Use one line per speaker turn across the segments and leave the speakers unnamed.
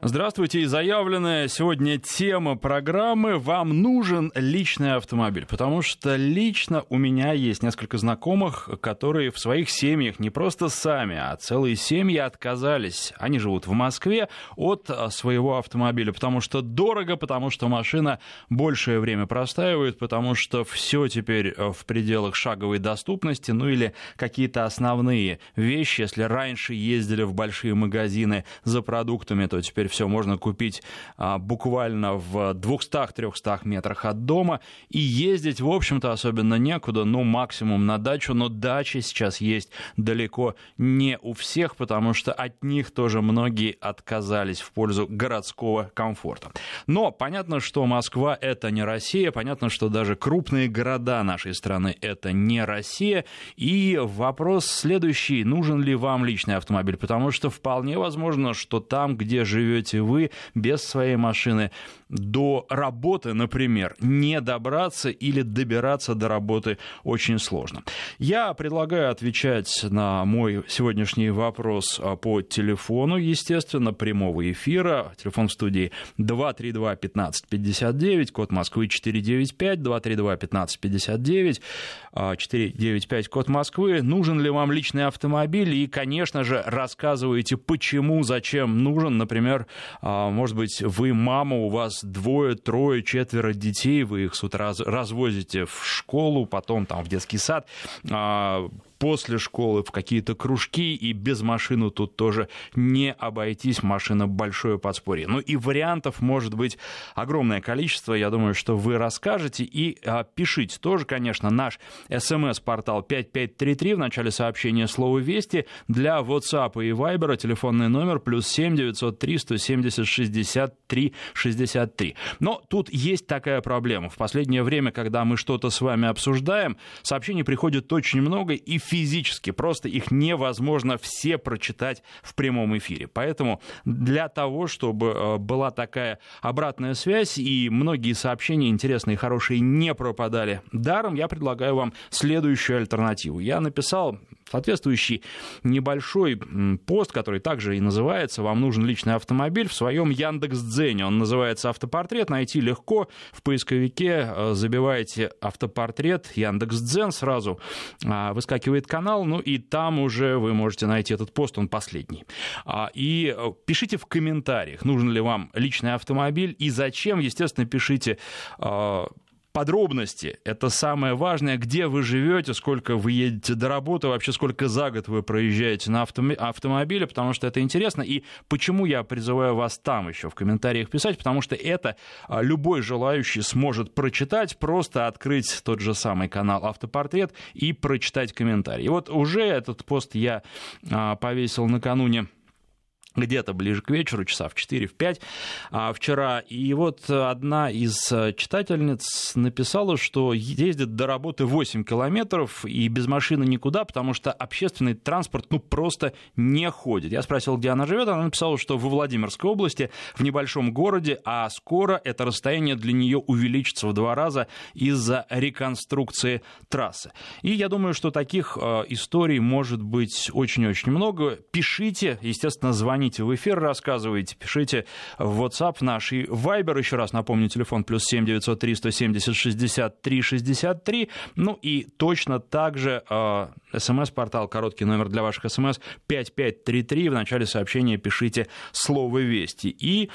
Здравствуйте, и заявленная сегодня тема программы. «Вам нужен личный автомобиль», потому что лично у меня есть несколько знакомых, которые в своих семьях не просто сами, а целые семьи отказались, они живут в Москве, от своего автомобиля, потому что дорого, потому что машина большее время простаивает, потому что все теперь в пределах шаговой доступности, ну или какие-то основные вещи, если раньше ездили в большие магазины за продуктами, то теперь все можно купить а, буквально в 200-300 метрах от дома. И ездить, в общем-то, особенно некуда, ну, максимум на дачу, но дачи сейчас есть далеко не у всех, потому что от них тоже многие отказались в пользу городского комфорта. Но понятно, что Москва — это не Россия, понятно, что даже крупные города нашей страны — это не Россия, и вопрос следующий, нужен ли вам личный автомобиль, потому что вполне возможно, что там, где живет живете вы без своей машины, до работы, например, не добраться или добираться до работы очень сложно. Я предлагаю отвечать на мой сегодняшний вопрос а, по телефону, естественно, прямого эфира. Телефон в студии 232-1559, код Москвы 495, 232-1559, 495, код Москвы. Нужен ли вам личный автомобиль? И, конечно же, рассказывайте, почему, зачем нужен. Например, может быть, вы мама, у вас двое, трое, четверо детей, вы их с утра развозите в школу, потом там в детский сад, а, после школы в какие-то кружки, и без машины тут тоже не обойтись, машина большое подспорье. Ну и вариантов может быть огромное количество, я думаю, что вы расскажете, и а, пишите тоже, конечно, наш смс-портал 5533, в начале сообщения слово «Вести», для WhatsApp и Viber телефонный номер плюс 7 903 170 63 63. Но тут есть такая проблема. В последнее время, когда мы что-то с вами обсуждаем, сообщений приходит очень много, и физически, просто их невозможно все прочитать в прямом эфире. Поэтому для того, чтобы э, была такая обратная связь и многие сообщения интересные и хорошие не пропадали даром, я предлагаю вам следующую альтернативу. Я написал соответствующий небольшой пост, который также и называется «Вам нужен личный автомобиль» в своем Яндекс.Дзене. Он называется «Автопортрет». Найти легко. В поисковике э, забиваете «Автопортрет», Яндекс.Дзен, сразу а, выскакивает канал, ну и там уже вы можете найти этот пост, он последний. А, и э, пишите в комментариях, нужен ли вам личный автомобиль и зачем, естественно, пишите а, подробности. Это самое важное, где вы живете, сколько вы едете до работы, вообще сколько за год вы проезжаете на автомобиле, потому что это интересно. И почему я призываю вас там еще в комментариях писать, потому что это а, любой желающий сможет прочитать, просто открыть тот же самый канал Автопортрет и прочитать комментарий. И вот уже этот пост я а, повесил накануне где-то ближе к вечеру, часа в 4-5 а, вчера. И вот одна из э, читательниц написала, что ездит до работы 8 километров и без машины никуда, потому что общественный транспорт ну просто не ходит. Я спросил, где она живет, она написала, что во Владимирской области, в небольшом городе, а скоро это расстояние для нее увеличится в два раза из-за реконструкции трассы. И я думаю, что таких э, историй может быть очень-очень много. Пишите, естественно, звоните звоните в эфир, рассказывайте, пишите в WhatsApp наш и Viber, еще раз напомню, телефон плюс 7 903 170 63 63, ну и точно так же э, смс-портал, короткий номер для ваших смс 5533, в начале сообщения пишите слово «Вести». И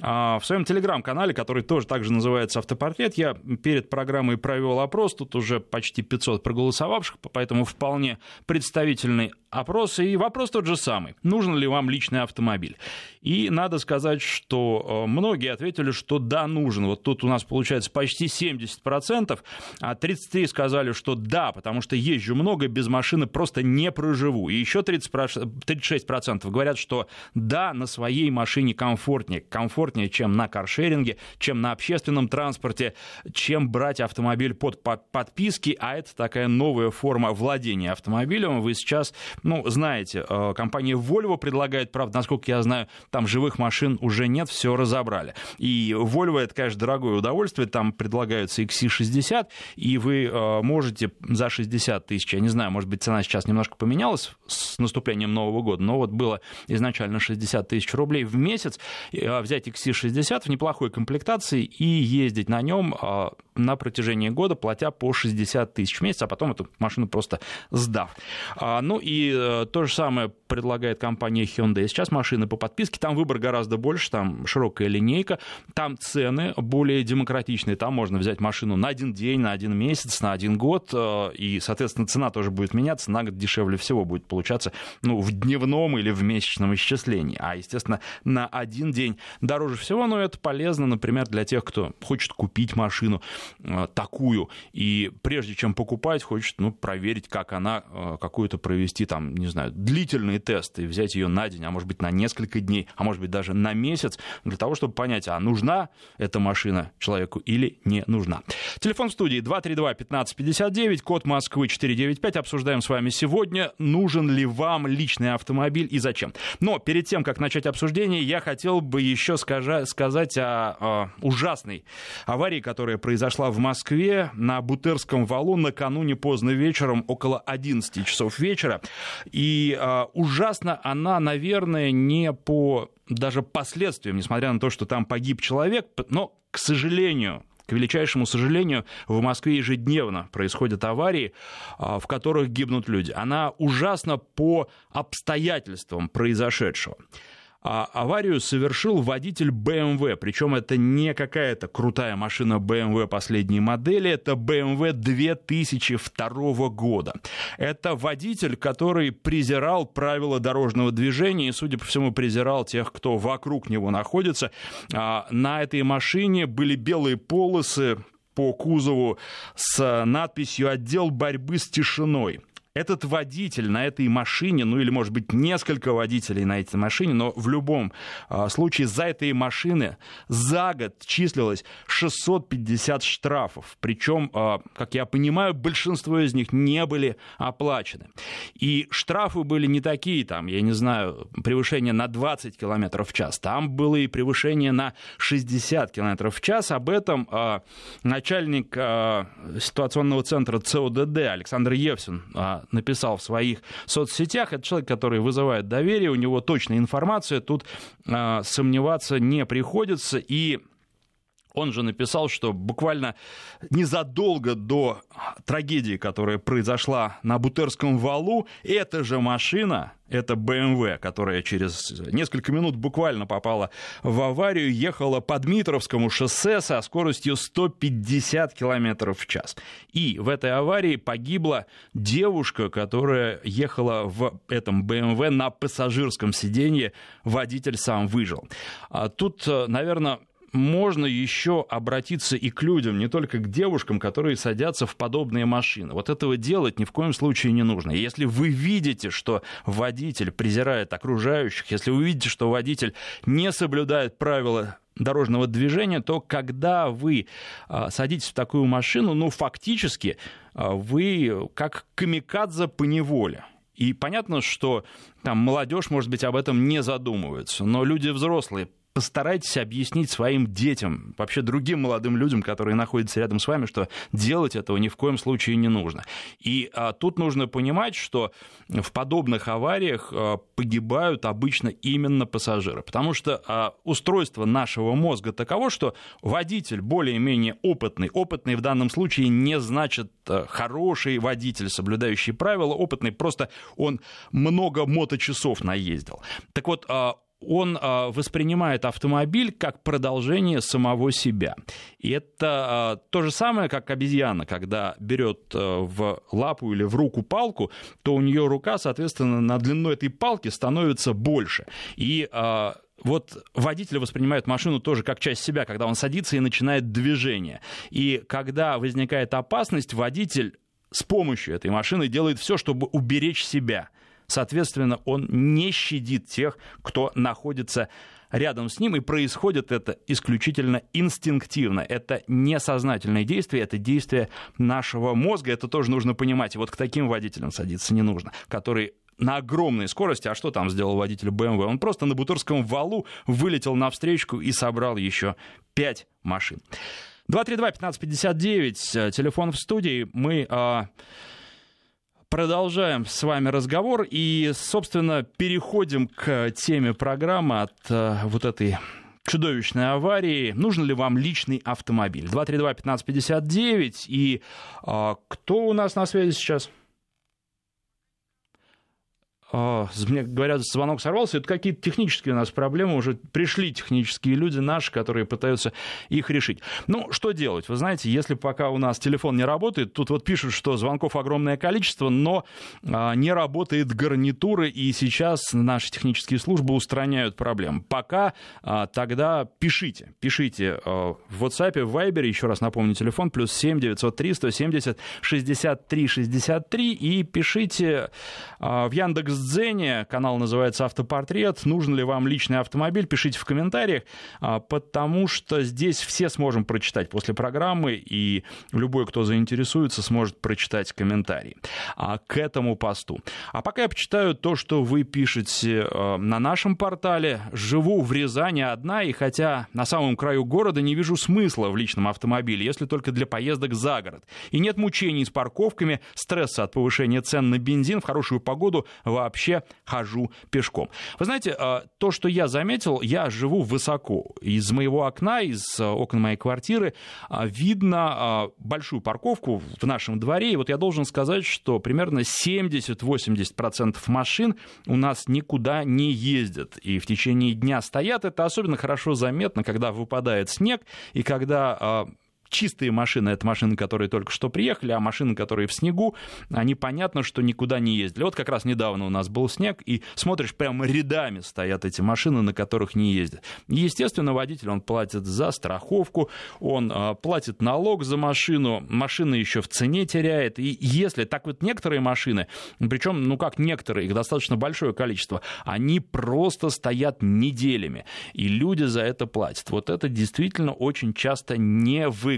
э, в своем телеграм-канале, который тоже также называется «Автопортрет», я перед программой провел опрос, тут уже почти 500 проголосовавших, поэтому вполне представительный опрос, и вопрос тот же самый. Нужен ли вам личный автомобиль? И надо сказать, что э, многие ответили, что да, нужен. Вот тут у нас получается почти 70%, а 33 сказали, что да, потому что езжу много, без машины просто не проживу. И еще 30, 36% говорят, что да, на своей машине комфортнее. Комфортнее, чем на каршеринге, чем на общественном транспорте, чем брать автомобиль под подписки, а это такая новая форма владения автомобилем. Вы сейчас ну, знаете, э, компания Volvo предлагает, правда, насколько я знаю, там живых машин уже нет, все разобрали. И Volvo это, конечно, дорогое удовольствие, там предлагаются XC60, и вы э, можете за 60 тысяч, я не знаю, может быть, цена сейчас немножко поменялась с наступлением Нового года, но вот было изначально 60 тысяч рублей в месяц, взять XC60 в неплохой комплектации и ездить на нем на протяжении года, платя по 60 тысяч в месяц, а потом эту машину просто сдав. А, ну и э, то же самое предлагает компания Hyundai. Сейчас машины по подписке, там выбор гораздо больше, там широкая линейка, там цены более демократичные, там можно взять машину на один день, на один месяц, на один год, э, и, соответственно, цена тоже будет меняться, на год дешевле всего будет получаться ну, в дневном или в месячном исчислении, а, естественно, на один день дороже всего, но это полезно, например, для тех, кто хочет купить машину, Э, такую, и прежде чем покупать, хочет ну, проверить, как она, какую-то провести, там, не знаю, длительный тест и взять ее на день, а может быть на несколько дней, а может быть даже на месяц, для того, чтобы понять, а нужна эта машина человеку или не нужна. Телефон в студии 232-1559, код Москвы 495. Обсуждаем с вами сегодня, нужен ли вам личный автомобиль и зачем. Но перед тем, как начать обсуждение, я хотел бы еще сказать о, о ужасной аварии, которая произошла в Москве на Бутерском валу накануне поздно вечером, около 11 часов вечера. И э, ужасно она, наверное, не по даже последствиям, несмотря на то, что там погиб человек, но, к сожалению, к величайшему сожалению, в Москве ежедневно происходят аварии, а, в которых гибнут люди. Она ужасна по обстоятельствам произошедшего а аварию совершил водитель BMW. Причем это не какая-то крутая машина BMW последней модели, это BMW 2002 года. Это водитель, который презирал правила дорожного движения и, судя по всему, презирал тех, кто вокруг него находится. А, на этой машине были белые полосы по кузову с надписью «Отдел борьбы с тишиной» этот водитель на этой машине, ну или, может быть, несколько водителей на этой машине, но в любом а, случае за этой машины за год числилось 650 штрафов. Причем, а, как я понимаю, большинство из них не были оплачены. И штрафы были не такие, там, я не знаю, превышение на 20 км в час. Там было и превышение на 60 км в час. Об этом а, начальник ситуационного центра ЦОДД Александр Евсин написал в своих соцсетях. Это человек, который вызывает доверие, у него точная информация, тут э, сомневаться не приходится. И он же написал, что буквально незадолго до трагедии, которая произошла на Бутерском валу, эта же машина, это BMW, которая через несколько минут буквально попала в аварию, ехала по Дмитровскому шоссе со скоростью 150 км в час. И в этой аварии погибла девушка, которая ехала в этом BMW на пассажирском сиденье, водитель сам выжил. А тут, наверное, можно еще обратиться и к людям, не только к девушкам, которые садятся в подобные машины. Вот этого делать ни в коем случае не нужно. Если вы видите, что водитель презирает окружающих, если вы видите, что водитель не соблюдает правила дорожного движения, то когда вы а, садитесь в такую машину, ну, фактически а, вы как камикадзе по неволе. И понятно, что там молодежь, может быть, об этом не задумывается, но люди взрослые постарайтесь объяснить своим детям, вообще другим молодым людям, которые находятся рядом с вами, что делать этого ни в коем случае не нужно. И а, тут нужно понимать, что в подобных авариях а, погибают обычно именно пассажиры, потому что а, устройство нашего мозга таково, что водитель более-менее опытный, опытный в данном случае не значит а, хороший водитель, соблюдающий правила, опытный, просто он много моточасов наездил. Так вот, а, он а, воспринимает автомобиль как продолжение самого себя. И это а, то же самое, как обезьяна, когда берет а, в лапу или в руку палку, то у нее рука, соответственно, на длину этой палки становится больше. И вот водитель воспринимает машину тоже как часть себя, когда он садится и начинает движение. И когда возникает опасность, водитель с помощью этой машины делает все, чтобы уберечь себя. Соответственно, он не щадит тех, кто находится рядом с ним, и происходит это исключительно инстинктивно. Это несознательное действие, это действие нашего мозга, это тоже нужно понимать. И вот к таким водителям садиться не нужно, которые на огромной скорости. А что там сделал водитель BMW? Он просто на Бутырском валу вылетел на встречку и собрал еще пять машин. 232-1559, телефон в студии. Мы э, продолжаем с вами разговор и, собственно, переходим к теме программы от э, вот этой чудовищной аварии. Нужен ли вам личный автомобиль? 232-1559. И э, кто у нас на связи сейчас? А, мне говорят, звонок сорвался, это какие-то технические у нас проблемы, уже пришли технические люди наши, которые пытаются их решить. Ну, что делать? Вы знаете, если пока у нас телефон не работает, тут вот пишут, что звонков огромное количество, но а, не работает гарнитура, и сейчас наши технические службы устраняют проблему. Пока а, тогда пишите, пишите в WhatsApp, в Viber, еще раз напомню, телефон плюс 7 903 170 63 63, и пишите в Яндекс Дзене. Канал называется «Автопортрет». Нужен ли вам личный автомобиль? Пишите в комментариях, а, потому что здесь все сможем прочитать после программы, и любой, кто заинтересуется, сможет прочитать комментарии а, к этому посту. А пока я почитаю то, что вы пишете а, на нашем портале. Живу в Рязани одна, и хотя на самом краю города не вижу смысла в личном автомобиле, если только для поездок за город. И нет мучений с парковками, стресса от повышения цен на бензин в хорошую погоду вообще вообще хожу пешком. Вы знаете, э, то, что я заметил, я живу высоко. Из моего окна, из э, окон моей квартиры э, видно большую парковку в нашем дворе. И вот я должен сказать, что примерно 70-80% машин у нас никуда не ездят. И в течение дня стоят. Это особенно хорошо заметно, когда выпадает снег и когда чистые машины, это машины, которые только что приехали, а машины, которые в снегу, они понятно, что никуда не ездили. Вот как раз недавно у нас был снег, и смотришь, прямо рядами стоят эти машины, на которых не ездят. Естественно, водитель, он платит за страховку, он э, платит налог за машину, машина еще в цене теряет, и если так вот некоторые машины, причем, ну как некоторые, их достаточно большое количество, они просто стоят неделями, и люди за это платят. Вот это действительно очень часто невыгодно выгодно.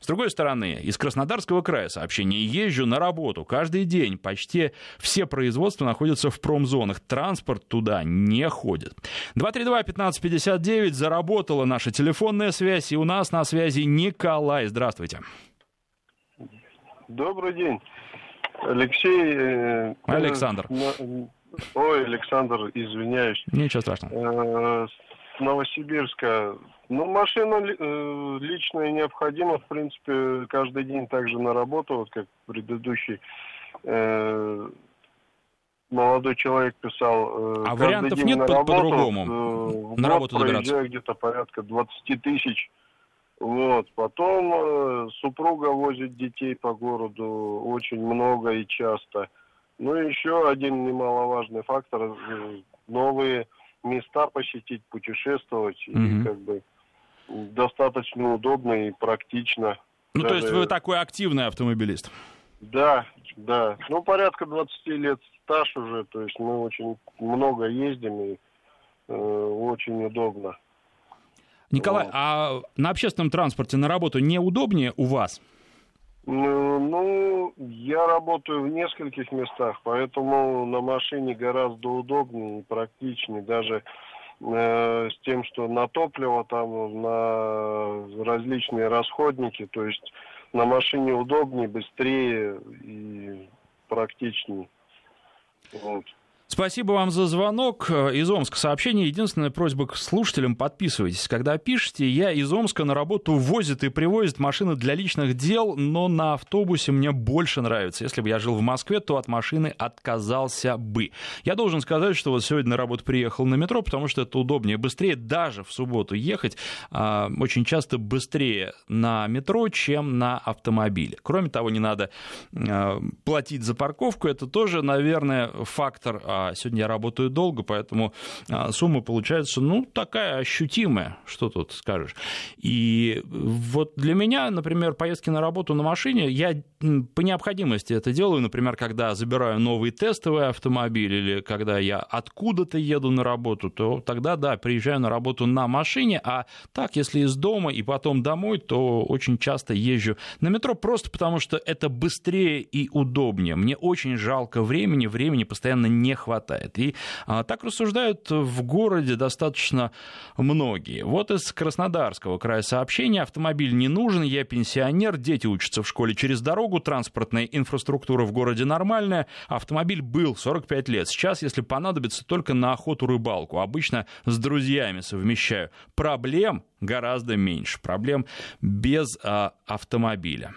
С другой стороны, из Краснодарского края сообщение «Езжу на работу каждый день. Почти все производства находятся в промзонах. Транспорт туда не ходит». 232-1559 заработала наша телефонная связь, и у нас на связи Николай. Здравствуйте.
Добрый день. Алексей... Э,
Александр.
Ой, Александр, извиняюсь.
Ничего страшного.
Э, с Новосибирска ну, машина э, личная необходима, в принципе, каждый день также на работу, вот как предыдущий э, молодой человек писал.
Э, а вариантов нет по- по-другому?
Э, на работу добираться? где-то порядка 20 тысяч. Вот. Потом э, супруга возит детей по городу очень много и часто. Ну еще один немаловажный фактор э, новые места посетить, путешествовать угу. и как бы достаточно удобно и практично.
Ну, Даже... то есть вы такой активный автомобилист?
Да, да. Ну, порядка 20 лет стаж уже, то есть мы очень много ездим и э, очень удобно.
Николай, вот. а на общественном транспорте на работу неудобнее у вас?
Ну, ну, я работаю в нескольких местах, поэтому на машине гораздо удобнее и практичнее. Даже Э, с тем, что на топливо, там, на различные расходники, то есть на машине удобнее, быстрее и практичнее.
Вот. Спасибо вам за звонок. Из Омска сообщение. Единственная просьба к слушателям, подписывайтесь. Когда пишете, я из Омска на работу возит и привозит машины для личных дел, но на автобусе мне больше нравится. Если бы я жил в Москве, то от машины отказался бы. Я должен сказать, что вот сегодня на работу приехал на метро, потому что это удобнее, быстрее даже в субботу ехать. А, очень часто быстрее на метро, чем на автомобиле. Кроме того, не надо а, платить за парковку. Это тоже, наверное, фактор а, сегодня я работаю долго, поэтому а, сумма получается, ну, такая ощутимая, что тут скажешь. И вот для меня, например, поездки на работу на машине, я по необходимости это делаю, например, когда забираю новый тестовый автомобиль или когда я откуда-то еду на работу, то тогда, да, приезжаю на работу на машине, а так, если из дома и потом домой, то очень часто езжу на метро просто потому, что это быстрее и удобнее. Мне очень жалко времени, времени постоянно не хватает. И а, так рассуждают в городе достаточно многие. Вот из Краснодарского края сообщения. Автомобиль не нужен, я пенсионер, дети учатся в школе через дорогу, транспортная инфраструктура в городе нормальная. Автомобиль был 45 лет. Сейчас, если понадобится, только на охоту рыбалку. Обычно с друзьями совмещаю. Проблем гораздо меньше. Проблем без а, автомобиля.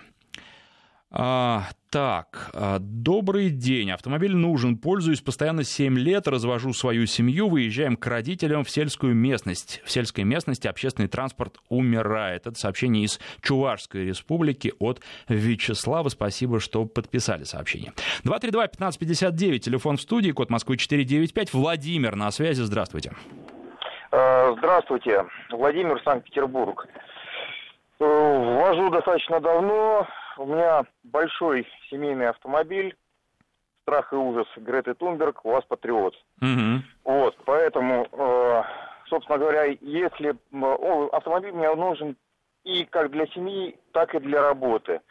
А, так, а, добрый день. Автомобиль нужен. Пользуюсь постоянно 7 лет, развожу свою семью, выезжаем к родителям в сельскую местность. В сельской местности общественный транспорт умирает. Это сообщение из Чувашской республики от Вячеслава. Спасибо, что подписали сообщение. 232-1559, телефон в студии, код Москвы 495. Владимир на связи. Здравствуйте.
Э, здравствуйте. Владимир, Санкт-Петербург. Э, вожу достаточно давно, у меня большой семейный автомобиль, страх и ужас Греты Тунберг, у вас Патриот. Угу. Вот, поэтому, э, собственно говоря, если о, автомобиль мне нужен и как для семьи, так и для работы.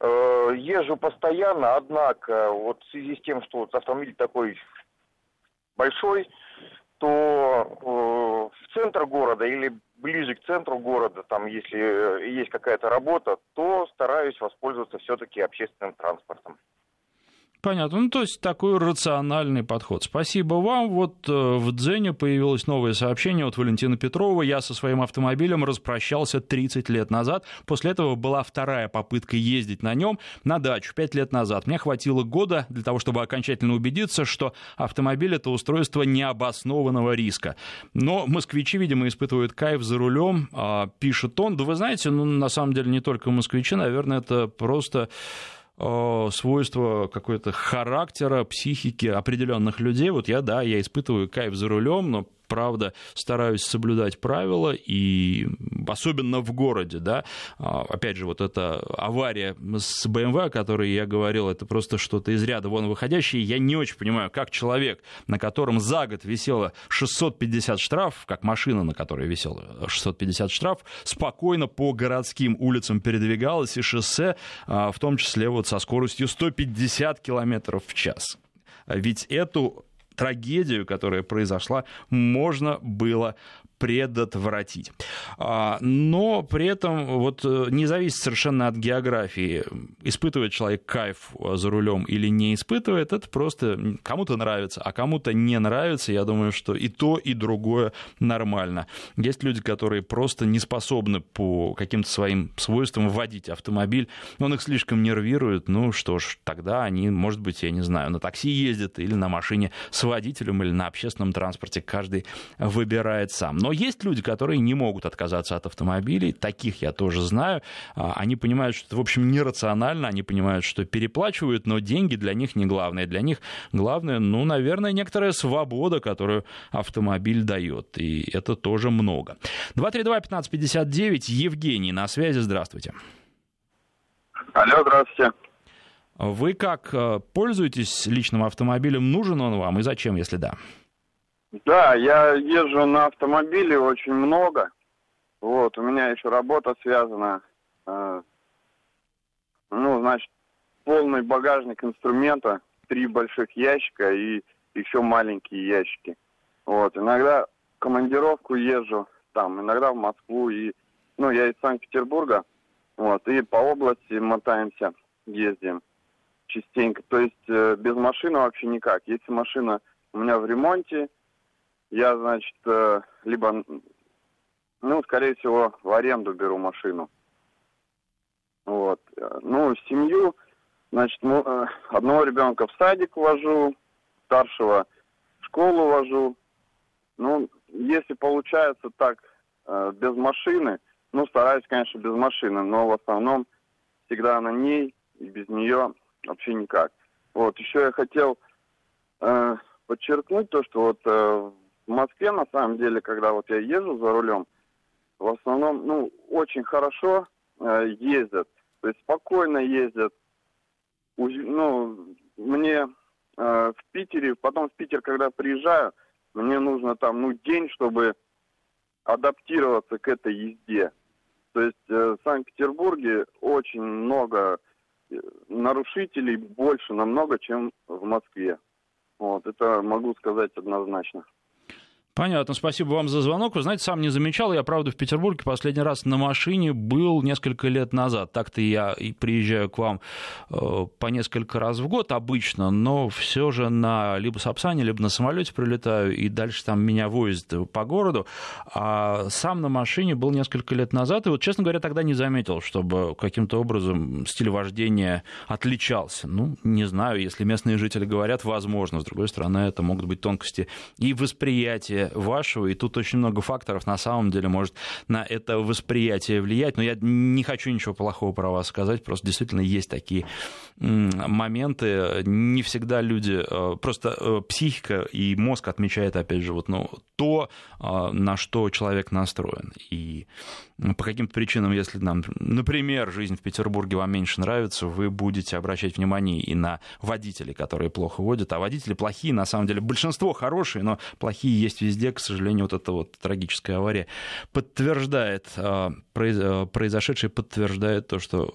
Э, езжу постоянно, однако, вот в связи с тем, что вот автомобиль такой большой, то э, в центр города или ближе к центру города, там, если э, есть какая-то работа, то стараюсь воспользоваться все-таки общественным транспортом.
Понятно. Ну, то есть такой рациональный подход. Спасибо вам. Вот э, в Дзене появилось новое сообщение от Валентины Петрова. Я со своим автомобилем распрощался 30 лет назад. После этого была вторая попытка ездить на нем на дачу 5 лет назад. Мне хватило года для того, чтобы окончательно убедиться, что автомобиль — это устройство необоснованного риска. Но москвичи, видимо, испытывают кайф за рулем, а, пишет он. Да вы знаете, ну, на самом деле не только москвичи, наверное, это просто Э, свойства какой-то характера, психики определенных людей. Вот я, да, я испытываю кайф за рулем, но правда, стараюсь соблюдать правила, и особенно в городе, да, а, опять же, вот эта авария с BMW, о которой я говорил, это просто что-то из ряда вон выходящее, я не очень понимаю, как человек, на котором за год висело 650 штрафов, как машина, на которой висело 650 штрафов, спокойно по городским улицам передвигалась, и шоссе, а, в том числе вот со скоростью 150 километров в час. Ведь эту трагедию, которая произошла, можно было предотвратить. А, но при этом вот э, не зависит совершенно от географии, испытывает человек кайф за рулем или не испытывает, это просто кому-то нравится, а кому-то не нравится. Я думаю, что и то, и другое нормально. Есть люди, которые просто не способны по каким-то своим свойствам водить автомобиль, он их слишком нервирует, ну что ж, тогда они, может быть, я не знаю, на такси ездят или на машине с водителем или на общественном транспорте, каждый выбирает сам. Но есть люди, которые не могут отказаться от автомобилей, таких я тоже знаю. А, они понимают, что это, в общем, нерационально, они понимают, что переплачивают, но деньги для них не главное. Для них главное, ну, наверное, некоторая свобода, которую автомобиль дает. И это тоже много. 232-1559, Евгений на связи, здравствуйте.
Алло, здравствуйте.
Вы как э, пользуетесь личным автомобилем? Нужен он вам и зачем, если да?
Да, я езжу на автомобиле очень много. Вот, у меня еще работа связана. Э, ну, значит, полный багажник инструмента, три больших ящика и еще маленькие ящики. Вот, иногда в командировку езжу, там, иногда в Москву, и, ну, я из Санкт-Петербурга, вот, и по области мотаемся, ездим частенько. То есть э, без машины вообще никак. Если машина у меня в ремонте, я, значит, э, либо, ну, скорее всего, в аренду беру машину. Вот. Ну, семью, значит, э, одного ребенка в садик вожу, старшего в школу вожу. Ну, если получается так, э, без машины, ну, стараюсь, конечно, без машины, но в основном всегда на ней, и без нее вообще никак. Вот, еще я хотел подчеркнуть то, что вот э, в Москве, на самом деле, когда вот я езжу за рулем, в основном, ну, очень хорошо э, ездят, то есть спокойно ездят. Уж- Ну, мне э, в Питере, потом в Питер, когда приезжаю, мне нужно там, ну, день, чтобы адаптироваться к этой езде. То есть э, в Санкт-Петербурге очень много э, нарушителей, больше намного, чем в Москве. Вот, это могу сказать однозначно.
Понятно, спасибо вам за звонок. Вы знаете, сам не замечал, я, правда, в Петербурге последний раз на машине был несколько лет назад. Так-то я и приезжаю к вам э, по несколько раз в год обычно, но все же на либо Сапсане, либо на самолете прилетаю, и дальше там меня возят по городу. А сам на машине был несколько лет назад, и вот, честно говоря, тогда не заметил, чтобы каким-то образом стиль вождения отличался. Ну, не знаю, если местные жители говорят, возможно. С другой стороны, это могут быть тонкости и восприятия вашего, и тут очень много факторов на самом деле может на это восприятие влиять, но я не хочу ничего плохого про вас сказать, просто действительно есть такие моменты, не всегда люди, э, просто э, психика и мозг отмечает, опять же, вот, ну, то, э, на что человек настроен, и по каким-то причинам, если нам, например, жизнь в Петербурге вам меньше нравится, вы будете обращать внимание и на водителей, которые плохо водят, а водители плохие, на самом деле, большинство хорошие, но плохие есть везде, к сожалению, вот эта вот трагическая авария подтверждает, произ- э, произошедшее подтверждает то, что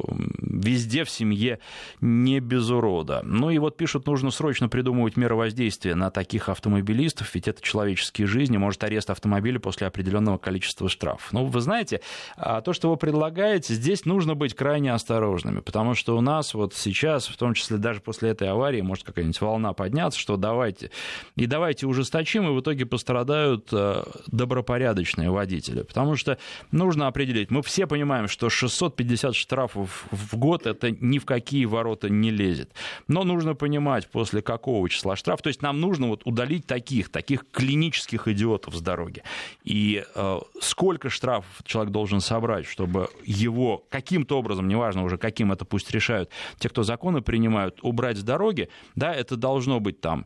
везде в семье не без урода. Ну и вот пишут, нужно срочно придумывать меры воздействия на таких автомобилистов, ведь это человеческие жизни, может арест автомобиля после определенного количества штрафов. Ну, вы знаете, а то, что вы предлагаете, здесь нужно быть крайне осторожными, потому что у нас вот сейчас, в том числе даже после этой аварии, может какая-нибудь волна подняться, что давайте, и давайте ужесточим, и в итоге пострадают э, добропорядочные водители, потому что нужно определить, мы все понимаем, что 650 штрафов в год это ни в какие ворота не лезет, но нужно понимать, после какого числа штраф, то есть нам нужно вот удалить таких, таких клинических идиотов с дороги, и э, сколько штрафов человек должен собрать, чтобы его каким-то образом, неважно уже каким это пусть решают те, кто законы принимают, убрать с дороги, да, это должно быть там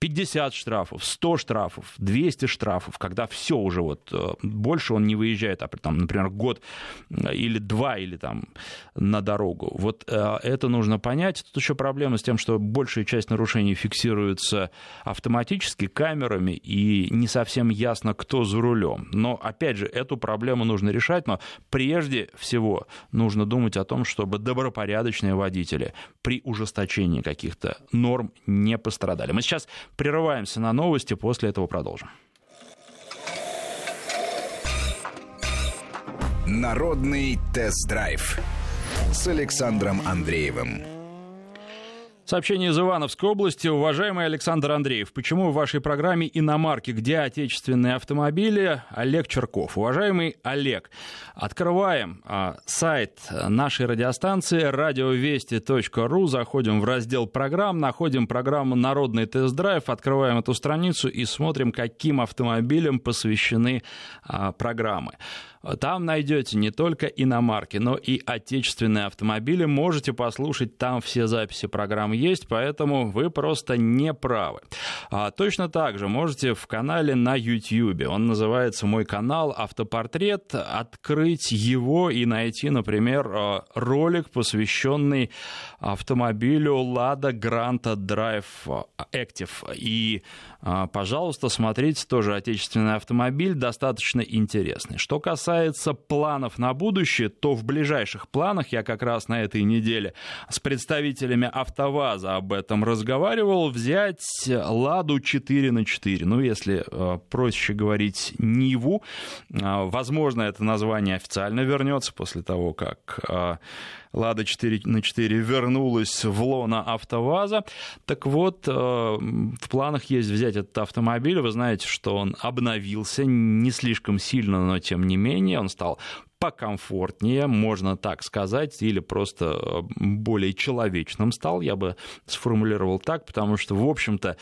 50 штрафов, 100 штрафов, 200 штрафов, когда все уже вот э, больше он не выезжает, а там, например, год э, или два или там на дорогу. Вот э, это нужно понять. Тут еще проблема с тем, что большая часть нарушений фиксируется автоматически камерами и не совсем ясно, кто за рулем. Но опять же, эту проблему нужно решать, но прежде всего нужно думать о том, чтобы добропорядочные водители при ужесточении каких-то норм не пострадали. Мы сейчас Прерываемся на новости, после этого продолжим.
Народный тест-драйв с Александром Андреевым.
Сообщение из Ивановской области. Уважаемый Александр Андреев, почему в вашей программе «Иномарки. Где отечественные автомобили?» Олег Черков. Уважаемый Олег, открываем а, сайт нашей радиостанции радиовести.ру, заходим в раздел программ, находим программу «Народный тест-драйв», открываем эту страницу и смотрим, каким автомобилям посвящены а, программы. Там найдете не только иномарки, но и отечественные автомобили. Можете послушать, там все записи программ есть, поэтому вы просто не правы. А точно так же можете в канале на YouTube, он называется «Мой канал Автопортрет», открыть его и найти, например, э, ролик, посвященный автомобилю Lada Granta Drive Active. И, пожалуйста, смотрите тоже отечественный автомобиль, достаточно интересный. Что касается планов на будущее, то в ближайших планах я как раз на этой неделе с представителями АвтоВАЗа об этом разговаривал, взять «Ладу 4 на 4». Ну, если э, проще говорить «Ниву», э, возможно, это название официально вернется после того, как э, Лада 4 на 4 вернулась в лона АвтоВАЗа. Так вот, э, в планах есть взять этот автомобиль. Вы знаете, что он обновился не слишком сильно, но тем не менее он стал покомфортнее, можно так сказать, или просто более человечным стал, я бы сформулировал так, потому что, в общем-то,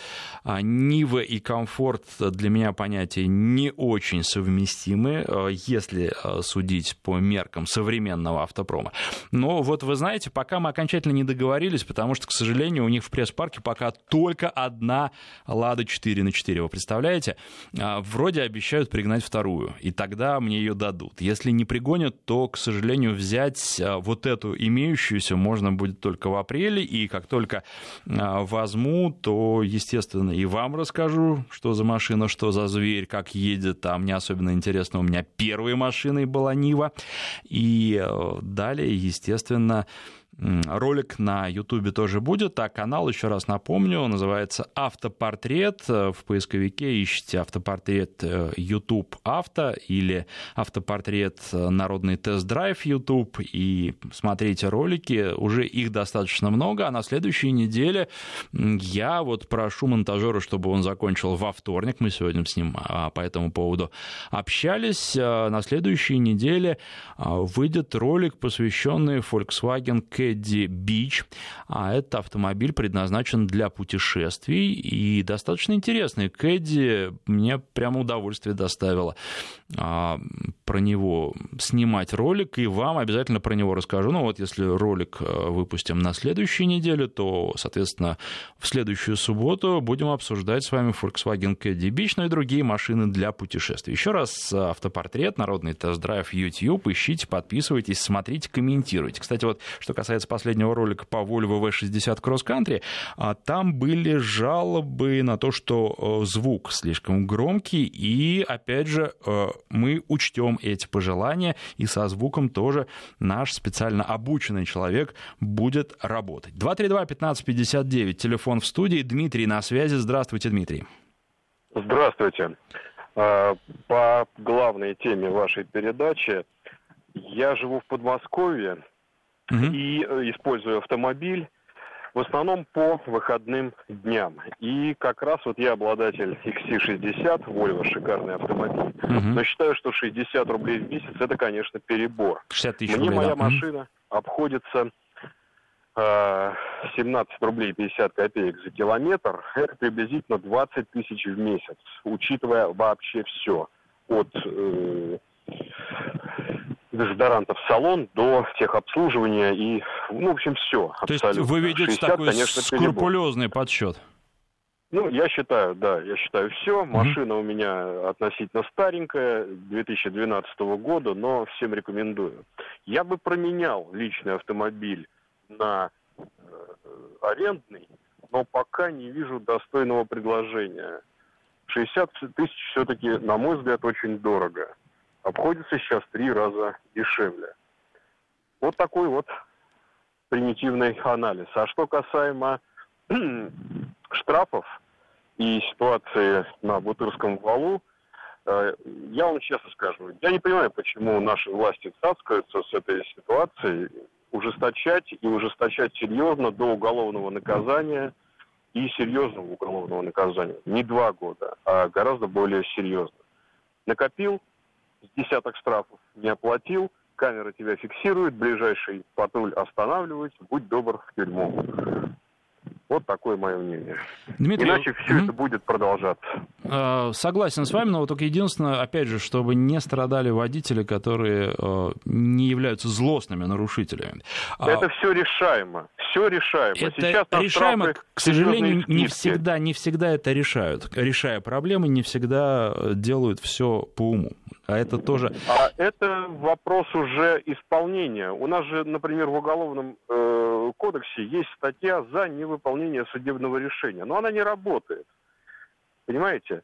Нива и комфорт для меня понятия не очень совместимы, если судить по меркам современного автопрома. Но вот вы знаете, пока мы окончательно не договорились, потому что, к сожалению, у них в пресс-парке пока только одна «Лада 4 на 4». Вы представляете? А, вроде обещают пригнать вторую, и тогда мне ее дадут. Если не пригонят, то, к сожалению, взять а, вот эту имеющуюся можно будет только в апреле, и как только а, возьму, то, естественно, и вам расскажу, что за машина, что за зверь, как едет. А мне особенно интересно, у меня первой машиной была Нива. И э, далее, естественно, Ролик на Ютубе тоже будет, а канал, еще раз напомню, называется «Автопортрет». В поисковике ищите «Автопортрет YouTube Авто» или «Автопортрет Народный тест-драйв YouTube» и смотрите ролики. Уже их достаточно много, а на следующей неделе я вот прошу монтажера, чтобы он закончил во вторник. Мы сегодня с ним а, по этому поводу общались. А, на следующей неделе а, выйдет ролик, посвященный Volkswagen K Кэдди Бич. А это автомобиль предназначен для путешествий и достаточно интересный. Кэдди мне прямо удовольствие доставило а, про него снимать ролик, и вам обязательно про него расскажу. Ну вот если ролик э, выпустим на следующей неделе, то, соответственно, в следующую субботу будем обсуждать с вами Volkswagen Caddy Beach, ну и другие машины для путешествий. Еще раз автопортрет, народный тест-драйв YouTube. Ищите, подписывайтесь, смотрите, комментируйте. Кстати, вот что касается последнего ролика по Volvo V60 Cross Country, а, там были жалобы на то, что э, звук слишком громкий, и, опять же, э, мы учтем эти пожелания, и со звуком тоже наш специально обученный человек будет работать. 232-1559, телефон в студии. Дмитрий на связи. Здравствуйте, Дмитрий.
Здравствуйте. А, по главной теме вашей передачи, я живу в Подмосковье угу. и э, использую автомобиль в основном по выходным дням. И как раз вот я обладатель XC60, Volvo, шикарный автомобиль. Угу. Но считаю, что 60 рублей в месяц это, конечно, перебор.
60 тысяч
Мне
рублей,
моя
да.
машина обходится э, 17 рублей 50 копеек за километр. Это приблизительно 20 тысяч в месяц, учитывая вообще все. От э, дезодорантов салон до техобслуживания и, ну, в общем, все.
То есть вы ведете 60, такой конечно, скрупулезный подсчет?
Ну, я считаю, да, я считаю все. Машина у меня относительно старенькая, 2012 года, но всем рекомендую. Я бы променял личный автомобиль на э, арендный, но пока не вижу достойного предложения. 60 тысяч все-таки, на мой взгляд, очень дорого обходится сейчас три раза дешевле. Вот такой вот примитивный анализ. А что касаемо штрафов и ситуации на Бутырском валу, э, я вам честно скажу, я не понимаю, почему наши власти цацкаются с этой ситуацией, ужесточать и ужесточать серьезно до уголовного наказания и серьезного уголовного наказания. Не два года, а гораздо более серьезно. Накопил десяток штрафов не оплатил, камера тебя фиксирует, ближайший патруль останавливает, будь добр в тюрьму. Вот такое мое мнение. Дмитрий, Иначе все mm-hmm. это будет продолжаться.
А, согласен с вами, но вот только единственное, опять же, чтобы не страдали водители, которые э, не являются злостными нарушителями.
А это все решаемо. Все решаемо.
Это Сейчас решаемо, к сожалению, не всегда, не всегда это решают. Решая проблемы, не всегда э, делают все по уму. А это тоже...
А это вопрос уже исполнения. У нас же, например, в Уголовном э, кодексе есть статья за невыполнение судебного решения. Но она не работает. Понимаете?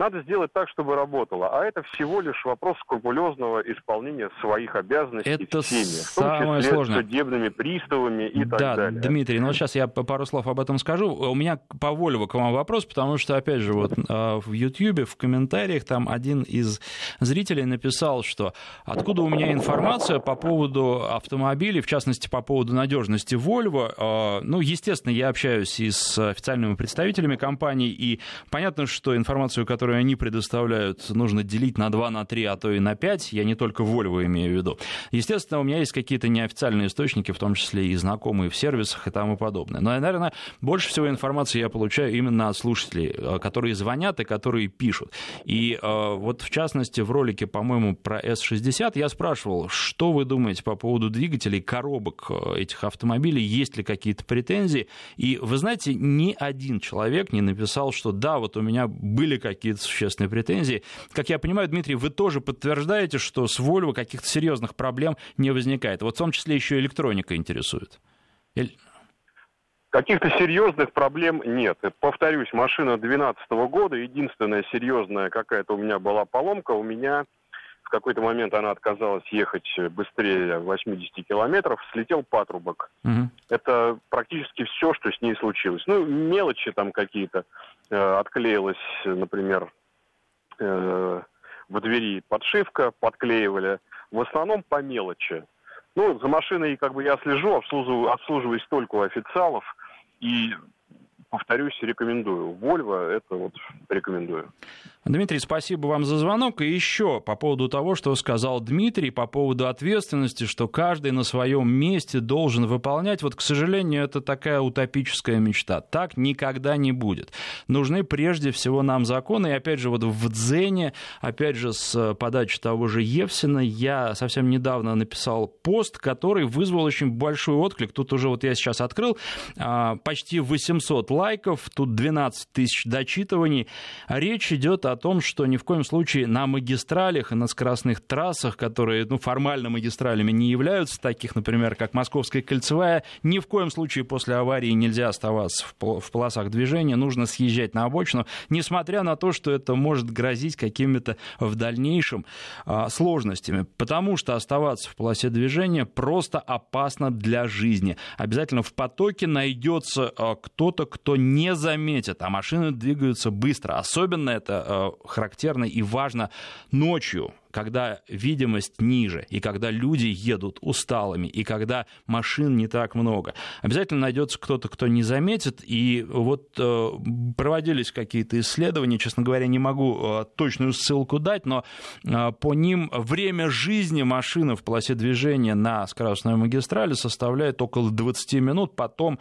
Надо сделать так, чтобы работало. А это всего лишь вопрос скрупулезного исполнения своих обязанностей
это. В том самое числе сложное.
судебными приставами и
да,
так далее.
Дмитрий, ну вот сейчас я пару слов об этом скажу. У меня по Volvo к вам вопрос, потому что, опять же, вот а, в YouTube, в комментариях там один из зрителей написал, что откуда у меня информация по поводу автомобилей, в частности, по поводу надежности Volvo. А, ну, естественно, я общаюсь и с официальными представителями компании, и понятно, что информацию, которую которые они предоставляют, нужно делить на 2, на 3, а то и на 5. Я не только Volvo имею в виду. Естественно, у меня есть какие-то неофициальные источники, в том числе и знакомые в сервисах и тому подобное. Но, наверное, больше всего информации я получаю именно от слушателей, э, которые звонят и которые пишут. И э, вот в частности в ролике, по-моему, про S60 я спрашивал, что вы думаете по поводу двигателей, коробок э, этих автомобилей, есть ли какие-то претензии. И вы знаете, ни один человек не написал, что да, вот у меня были какие-то существенные претензии. Как я понимаю, Дмитрий, вы тоже подтверждаете, что с Volvo каких-то серьезных проблем не возникает. Вот в том числе еще электроника интересует.
Каких-то серьезных проблем нет. Повторюсь, машина 2012 года, единственная серьезная какая-то у меня была поломка, у меня в какой-то момент она отказалась ехать быстрее 80 километров, слетел патрубок. Угу. Это практически все, что с ней случилось. Ну, мелочи там какие-то. Э, отклеилась, например, э, в двери подшивка, подклеивали. В основном по мелочи. Ну, за машиной как бы я слежу, обслуживаю, обслуживаюсь только у официалов. И повторюсь, рекомендую. Вольво это вот рекомендую.
Дмитрий, спасибо вам за звонок. И еще по поводу того, что сказал Дмитрий, по поводу ответственности, что каждый на своем месте должен выполнять. Вот, к сожалению, это такая утопическая мечта. Так никогда не будет. Нужны прежде всего нам законы. И опять же, вот в Дзене, опять же, с подачи того же Евсина, я совсем недавно написал пост, который вызвал очень большой отклик. Тут уже вот я сейчас открыл а, почти 800 лайков, тут 12 тысяч дочитываний. Речь идет о том, что ни в коем случае на магистралях и на скоростных трассах, которые ну, формально магистралями не являются, таких, например, как Московская кольцевая, ни в коем случае после аварии нельзя оставаться в полосах движения, нужно съезжать на обочину, несмотря на то, что это может грозить какими-то в дальнейшем а, сложностями, потому что оставаться в полосе движения просто опасно для жизни. Обязательно в потоке найдется а, кто-то, кто не заметит, а машины двигаются быстро. Особенно это а, характерно и важно ночью когда видимость ниже, и когда люди едут усталыми, и когда машин не так много. Обязательно найдется кто-то, кто не заметит. И вот э, проводились какие-то исследования, честно говоря, не могу э, точную ссылку дать, но э, по ним время жизни машины в полосе движения на скоростной магистрали составляет около 20 минут, потом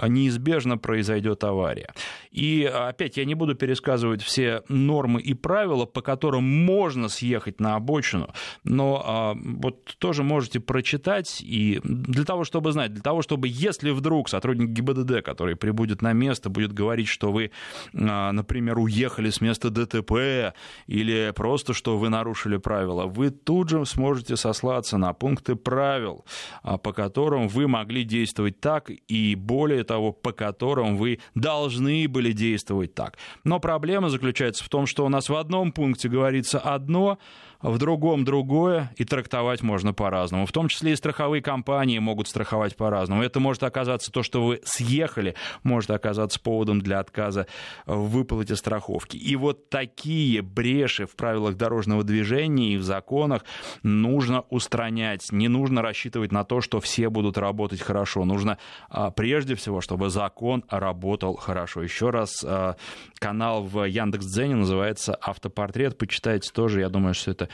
неизбежно произойдет авария. И опять я не буду пересказывать все нормы и правила, по которым можно съехать на обочину, но а, вот тоже можете прочитать, и для того, чтобы знать, для того, чтобы, если вдруг сотрудник ГИБДД, который прибудет на место, будет говорить, что вы, а, например, уехали с места ДТП, или просто, что вы нарушили правила, вы тут же сможете сослаться на пункты правил, а, по которым вы могли действовать так, и более того, по которым вы должны были действовать так. Но проблема заключается в том, что у нас в одном пункте говорится одно, в другом другое, и трактовать можно по-разному. В том числе и страховые компании могут страховать по-разному. Это может оказаться то, что вы съехали, может оказаться поводом для отказа в выплате страховки. И вот такие бреши в правилах дорожного движения и в законах нужно устранять. Не нужно рассчитывать на то, что все будут работать хорошо. Нужно а, прежде всего, чтобы закон работал хорошо. Еще раз, а, канал в Яндекс.Дзене называется «Автопортрет». Почитайте тоже. Я думаю, что это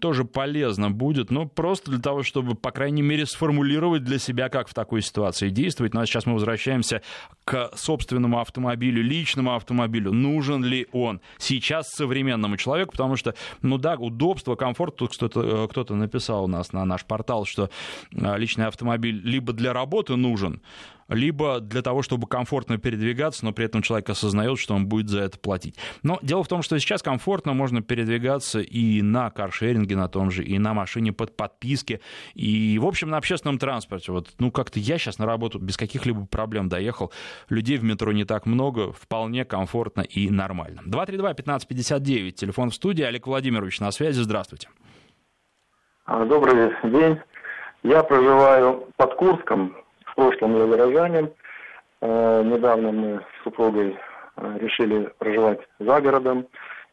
тоже полезно будет, но просто для того, чтобы, по крайней мере, сформулировать для себя, как в такой ситуации действовать. Ну, а сейчас мы возвращаемся к собственному автомобилю, личному автомобилю. Нужен ли он сейчас современному человеку? Потому что, ну да, удобство, комфорт. Тут кто-то, э, кто-то написал у нас на наш портал, что э, личный автомобиль либо для работы нужен, либо для того, чтобы комфортно передвигаться, но при этом человек осознает, что он будет за это платить. Но дело в том, что сейчас комфортно можно передвигаться и на каршеринге на том же, и на машине под подписки, и, в общем, на общественном транспорте. Вот, ну, как-то я сейчас на работу без каких-либо проблем доехал. Людей в метро не так много, вполне комфортно и нормально. 232-1559, телефон в студии. Олег Владимирович на связи, здравствуйте.
А, добрый день. Я проживаю под Курском, прошлом я горожанин. Э, недавно мы с супругой э, решили проживать за городом.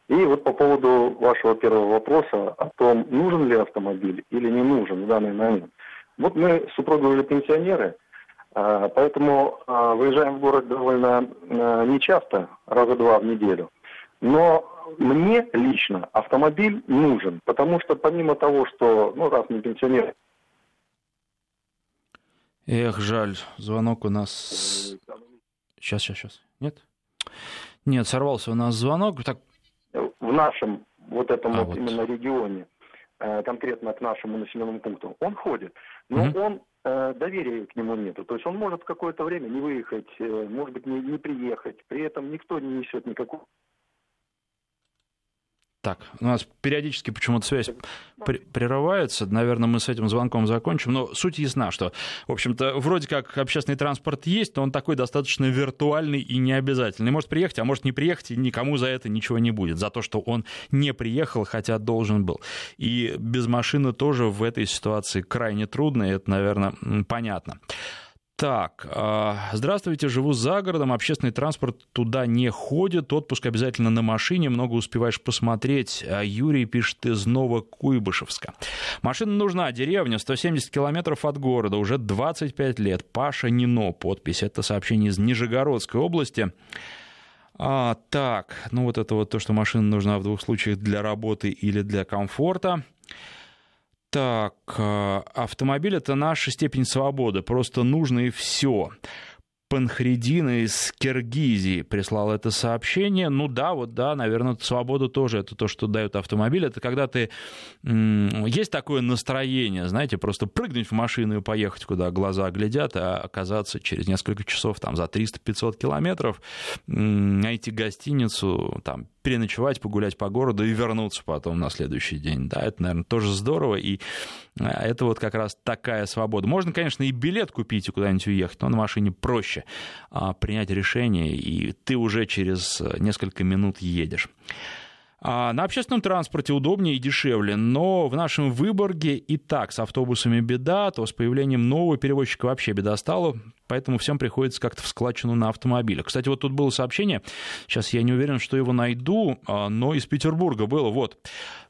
И вот по поводу вашего первого вопроса о том, нужен ли автомобиль или не нужен в данный момент. Вот мы с супругой уже пенсионеры, э, поэтому выезжаем в город довольно нечасто, раза два в неделю. Но мне лично автомобиль нужен, потому что помимо того, что, ну, раз мы пенсионер.
Эх, жаль, звонок у нас... Сейчас, сейчас, сейчас. Нет? Нет, сорвался у нас звонок. Так...
В нашем вот этом а, вот, вот именно регионе, э, конкретно к нашему населенному пункту, он ходит, но угу. он э, доверия к нему нету. То есть он может в какое-то время не выехать, э, может быть, не, не приехать. При этом никто не несет никакого
так, у нас периодически почему-то связь прерывается. Наверное, мы с этим звонком закончим. Но суть ясна, что, в общем-то, вроде как общественный транспорт есть, но он такой достаточно виртуальный и необязательный. Может приехать, а может не приехать, и никому за это ничего не будет. За то, что он не приехал, хотя должен был. И без машины тоже в этой ситуации крайне трудно, и это, наверное, понятно. Так, а, здравствуйте, живу за городом, общественный транспорт туда не ходит, отпуск обязательно на машине, много успеваешь посмотреть. А Юрий пишет из Новокуйбышевска. Машина нужна, деревня, 170 километров от города, уже 25 лет. Паша Нино, подпись, это сообщение из Нижегородской области. А, так, ну вот это вот то, что машина нужна в двух случаях для работы или для комфорта. Так, э, автомобиль это наша степень свободы, просто нужно и все. Панхредина из Киргизии прислал это сообщение. Ну да, вот да, наверное, свобода тоже это то, что дает автомобиль. Это когда ты... Есть такое настроение, знаете, просто прыгнуть в машину и поехать, куда глаза глядят, а оказаться через несколько часов там за 300-500 километров, найти гостиницу, там, переночевать, погулять по городу и вернуться потом на следующий день. Да, это, наверное, тоже здорово. И а, это вот как раз такая свобода. Можно, конечно, и билет купить и куда-нибудь уехать, но на машине проще а, принять решение, и ты уже через несколько минут едешь. А на общественном транспорте удобнее и дешевле, но в нашем Выборге и так с автобусами беда, то с появлением нового перевозчика вообще беда стала поэтому всем приходится как-то в складчину на автомобилях. Кстати, вот тут было сообщение, сейчас я не уверен, что его найду, а, но из Петербурга было, вот,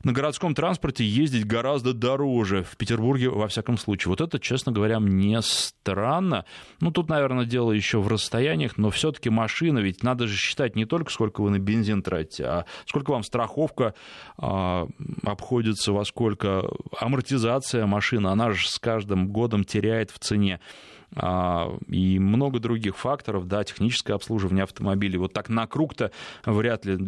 на городском транспорте ездить гораздо дороже, в Петербурге во всяком случае. Вот это, честно говоря, мне странно. Ну, тут, наверное, дело еще в расстояниях, но все-таки машина, ведь надо же считать не только, сколько вы на бензин тратите, а сколько вам страховка а, обходится, во сколько амортизация машины, она же с каждым годом теряет в цене. А, и много других факторов, да, техническое обслуживание автомобилей. Вот так на круг-то вряд ли,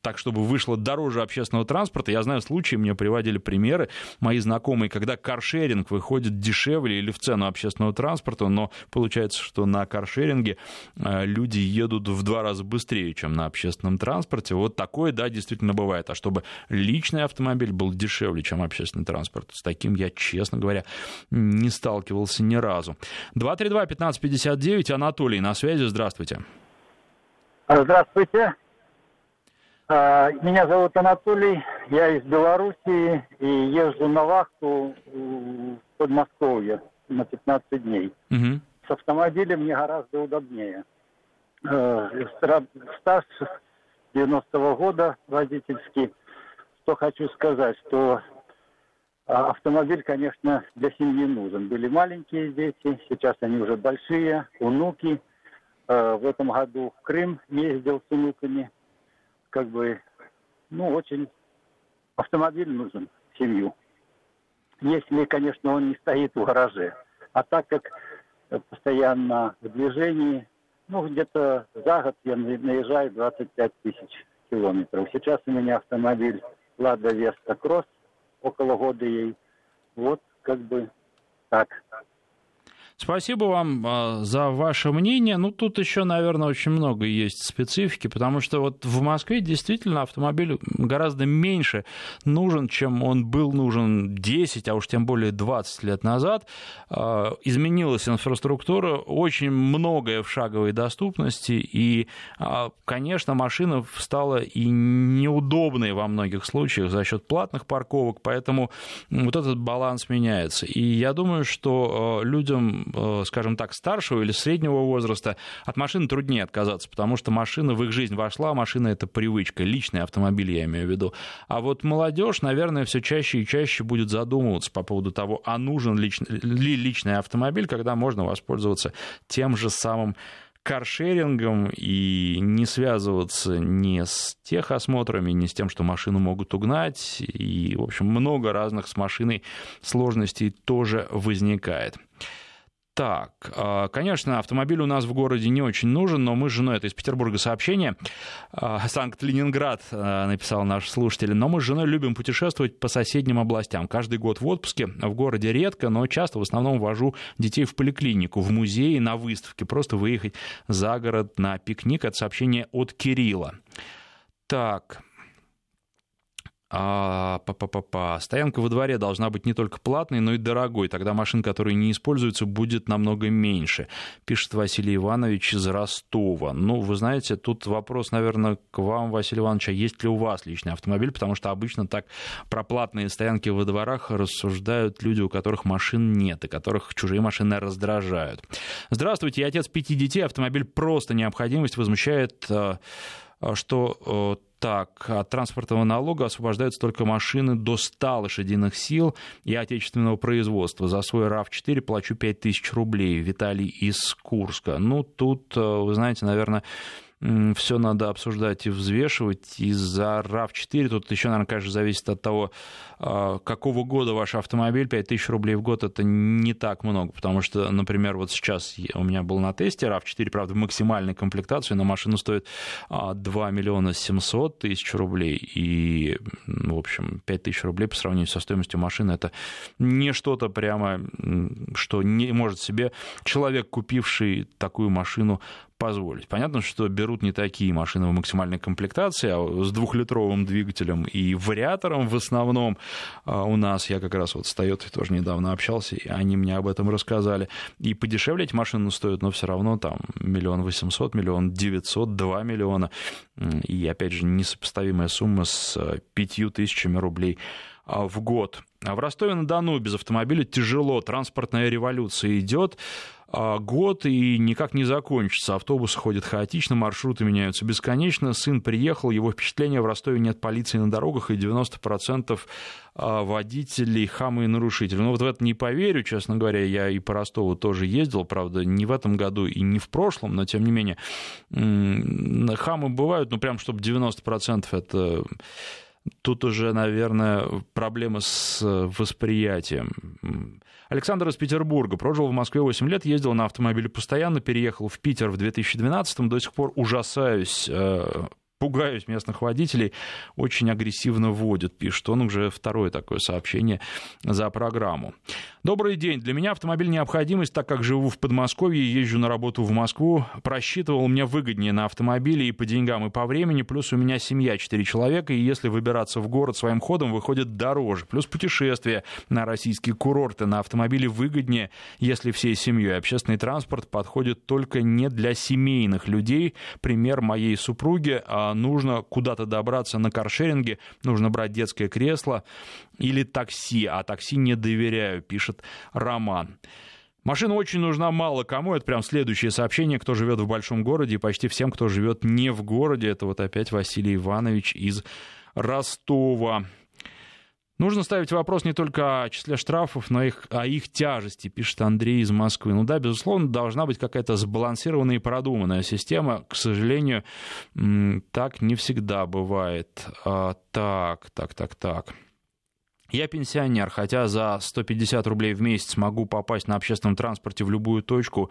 так, чтобы вышло дороже общественного транспорта. Я знаю случаи, мне приводили примеры, мои знакомые, когда каршеринг выходит дешевле или в цену общественного транспорта, но получается, что на каршеринге а, люди едут в два раза быстрее, чем на общественном транспорте. Вот такое, да, действительно бывает. А чтобы личный автомобиль был дешевле, чем общественный транспорт, с таким я, честно говоря, не сталкивался ни разу. 232-1559, Анатолий на связи, здравствуйте.
А, здравствуйте. А, меня зовут Анатолий, я из Белоруссии и езжу на вахту в Подмосковье на 15 дней. Угу. С автомобилем мне гораздо удобнее. А, стаж 90-го года водительский. Что хочу сказать, что а автомобиль, конечно, для семьи нужен. Были маленькие дети, сейчас они уже большие, внуки. Э, в этом году в Крым ездил с внуками. Как бы, ну, очень автомобиль нужен семью. Если, конечно, он не стоит в гараже. А так как постоянно в движении, ну, где-то за год я наезжаю 25 тысяч километров. Сейчас у меня автомобиль Лада Веста Кросс около года ей. Вот как бы так.
Спасибо вам а, за ваше мнение. Ну, тут еще, наверное, очень много есть специфики, потому что вот в Москве действительно автомобиль гораздо меньше нужен, чем он был нужен 10, а уж тем более 20 лет назад. А, изменилась инфраструктура, очень многое в шаговой доступности, и, а, конечно, машина стала и неудобной во многих случаях за счет платных парковок, поэтому вот этот баланс меняется. И я думаю, что людям скажем так, старшего или среднего возраста, от машины труднее отказаться, потому что машина в их жизнь вошла, машина это привычка, личный автомобиль я имею в виду. А вот молодежь, наверное, все чаще и чаще будет задумываться по поводу того, а нужен ли личный автомобиль, когда можно воспользоваться тем же самым каршерингом и не связываться ни с техосмотрами, ни с тем, что машину могут угнать. И, в общем, много разных с машиной сложностей тоже возникает. Так, а, конечно, автомобиль у нас в городе не очень нужен, но мы с женой, это из Петербурга сообщение, а, Санкт-Ленинград а, написал наш слушатель, но мы с женой любим путешествовать по соседним областям. Каждый год в отпуске, в городе редко, но часто в основном вожу детей в поликлинику, в музей, на выставке, просто выехать за город на пикник. Это сообщение от Кирилла. Так, а, па -па -па -па. Стоянка во дворе должна быть не только платной, но и дорогой. Тогда машин, которые не используются, будет намного меньше, пишет Василий Иванович из Ростова. Ну, вы знаете, тут вопрос, наверное, к вам, Василий Иванович, а есть ли у вас личный автомобиль? Потому что обычно так про платные стоянки во дворах рассуждают люди, у которых машин нет, и которых чужие машины раздражают. Здравствуйте, я отец пяти детей, автомобиль просто необходимость, возмущает э, что э, так, от транспортного налога освобождаются только машины до 100 лошадиных сил и отечественного производства. За свой RAV4 плачу 5000 рублей. Виталий из Курска. Ну, тут, э, вы знаете, наверное, все надо обсуждать и взвешивать. Из-за RAV4 тут еще, наверное, конечно, зависит от того, а, какого года ваш автомобиль. 5000 рублей в год это не так много, потому что, например, вот сейчас у меня был на тесте RAV4, правда, в максимальной комплектации, но машина стоит 2 а, миллиона 700 тысяч рублей. И, в общем, 5000 рублей по сравнению со стоимостью машины это не что-то прямо, что не может себе человек, купивший такую машину, позволить. Понятно, что берут не такие машины в максимальной комплектации, а с двухлитровым двигателем и вариатором в основном. А у нас, я как раз вот с Toyota тоже недавно общался, и они мне об этом рассказали. И подешевле эти машины стоят, но все равно там миллион восемьсот, миллион девятьсот, два миллиона. И, опять же, несопоставимая сумма с э, пятью тысячами рублей а, в год. А в Ростове-на-Дону без автомобиля тяжело, транспортная революция идет. А, год и никак не закончится. Автобусы ходят хаотично, маршруты меняются бесконечно. Сын приехал, его впечатление в Ростове нет полиции на дорогах, и 90% а, водителей хамы и нарушители. Ну вот в это не поверю, честно говоря, я и по Ростову тоже ездил, правда, не в этом году и не в прошлом, но тем не менее хамы бывают, ну прям чтобы 90% это Тут уже, наверное, проблема с восприятием. Александр из Петербурга. Прожил в Москве 8 лет, ездил на автомобиле постоянно, переехал в Питер в 2012-м. До сих пор ужасаюсь э, пугаюсь местных водителей, очень агрессивно водят, пишет он уже второе такое сообщение за программу. Добрый день. Для меня автомобиль необходимость, так как живу в Подмосковье, езжу на работу в Москву. Просчитывал, мне выгоднее на автомобиле и по деньгам, и по времени. Плюс у меня семья, 4 человека, и если выбираться в город своим ходом, выходит дороже. Плюс путешествия на российские курорты на автомобиле выгоднее, если всей семьей. Общественный транспорт подходит только не для семейных людей. Пример моей супруги. А нужно куда-то добраться на каршеринге, нужно брать детское кресло или такси, а такси не доверяю, пишет Роман. Машина очень нужна мало кому. Это прям следующее сообщение, кто живет в большом городе, и почти всем, кто живет не в городе. Это вот опять Василий Иванович из Ростова. Нужно ставить вопрос не только о числе штрафов, но и о их тяжести, пишет Андрей из Москвы. Ну да, безусловно, должна быть какая-то сбалансированная и продуманная система. К сожалению, так не всегда бывает. А, так, так, так, так. Я пенсионер, хотя за 150 рублей в месяц могу попасть на общественном транспорте в любую точку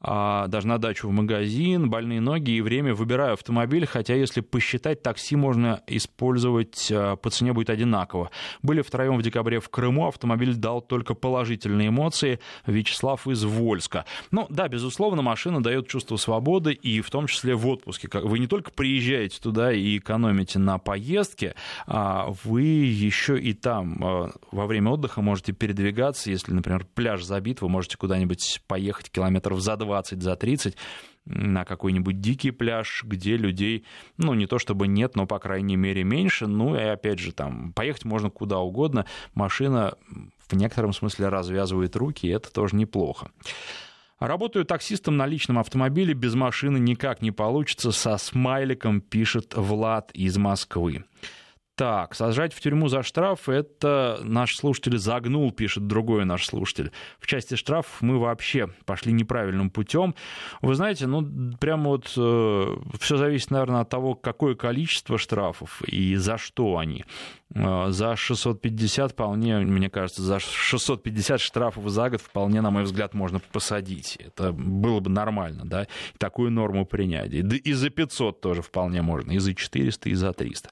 даже на дачу в магазин, больные ноги и время выбираю автомобиль, хотя если посчитать, такси можно использовать а, по цене будет одинаково. Были втроем в декабре в Крыму, автомобиль дал только положительные эмоции. Вячеслав из Вольска. Ну да, безусловно, машина дает чувство свободы и в том числе в отпуске. Вы не только приезжаете туда и экономите на поездке, а вы еще и там а, во время отдыха можете передвигаться. Если, например, пляж забит, вы можете куда-нибудь поехать километров за 20, за 30 на какой-нибудь дикий пляж, где людей, ну, не то чтобы нет, но, по крайней мере, меньше. Ну, и опять же, там, поехать можно куда угодно. Машина в некотором смысле развязывает руки, и это тоже неплохо. Работаю таксистом на личном автомобиле, без машины никак не получится, со смайликом пишет Влад из Москвы. Так, сажать в тюрьму за штраф, это наш слушатель загнул, пишет другой наш слушатель. В части штрафов мы вообще пошли неправильным путем. Вы знаете, ну, прямо вот э, все зависит, наверное, от того, какое количество штрафов и за что они. Э, за 650 вполне, мне кажется, за 650 штрафов за год вполне, на мой взгляд, можно посадить. Это было бы нормально, да, такую норму принять. И за 500 тоже вполне можно, и за 400, и за 300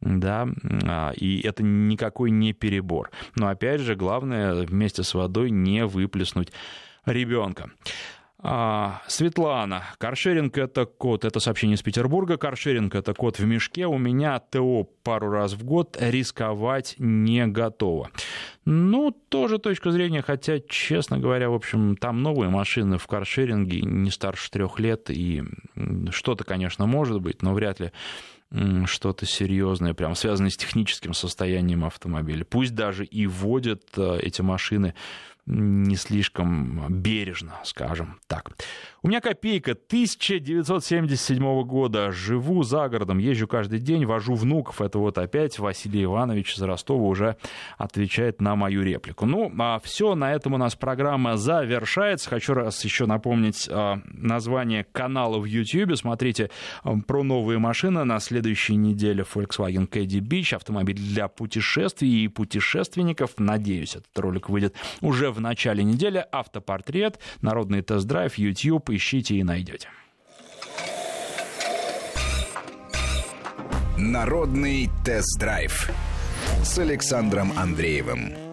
да, а, и это никакой не перебор. Но опять же, главное вместе с водой не выплеснуть ребенка. А, Светлана, каршеринг это код, это сообщение из Петербурга, каршеринг это код в мешке, у меня ТО пару раз в год, рисковать не готово. Ну, тоже точка зрения, хотя, честно говоря, в общем, там новые машины в каршеринге не старше трех лет, и что-то, конечно, может быть, но вряд ли что-то серьезное, прям связанное с техническим состоянием автомобиля. Пусть даже и вводят э, эти машины не слишком бережно, скажем так. У меня копейка 1977 года. Живу за городом, езжу каждый день, вожу внуков. Это вот опять Василий Иванович из Ростова уже отвечает на мою реплику. Ну, а все, на этом у нас программа завершается. Хочу раз еще напомнить а, название канала в YouTube. Смотрите а, про новые машины. На следующей неделе Volkswagen Caddy Beach, автомобиль для путешествий и путешественников. Надеюсь, этот ролик выйдет уже в начале недели. Автопортрет, народный тест-драйв, YouTube поищите и найдете.
Народный тест-драйв с Александром Андреевым.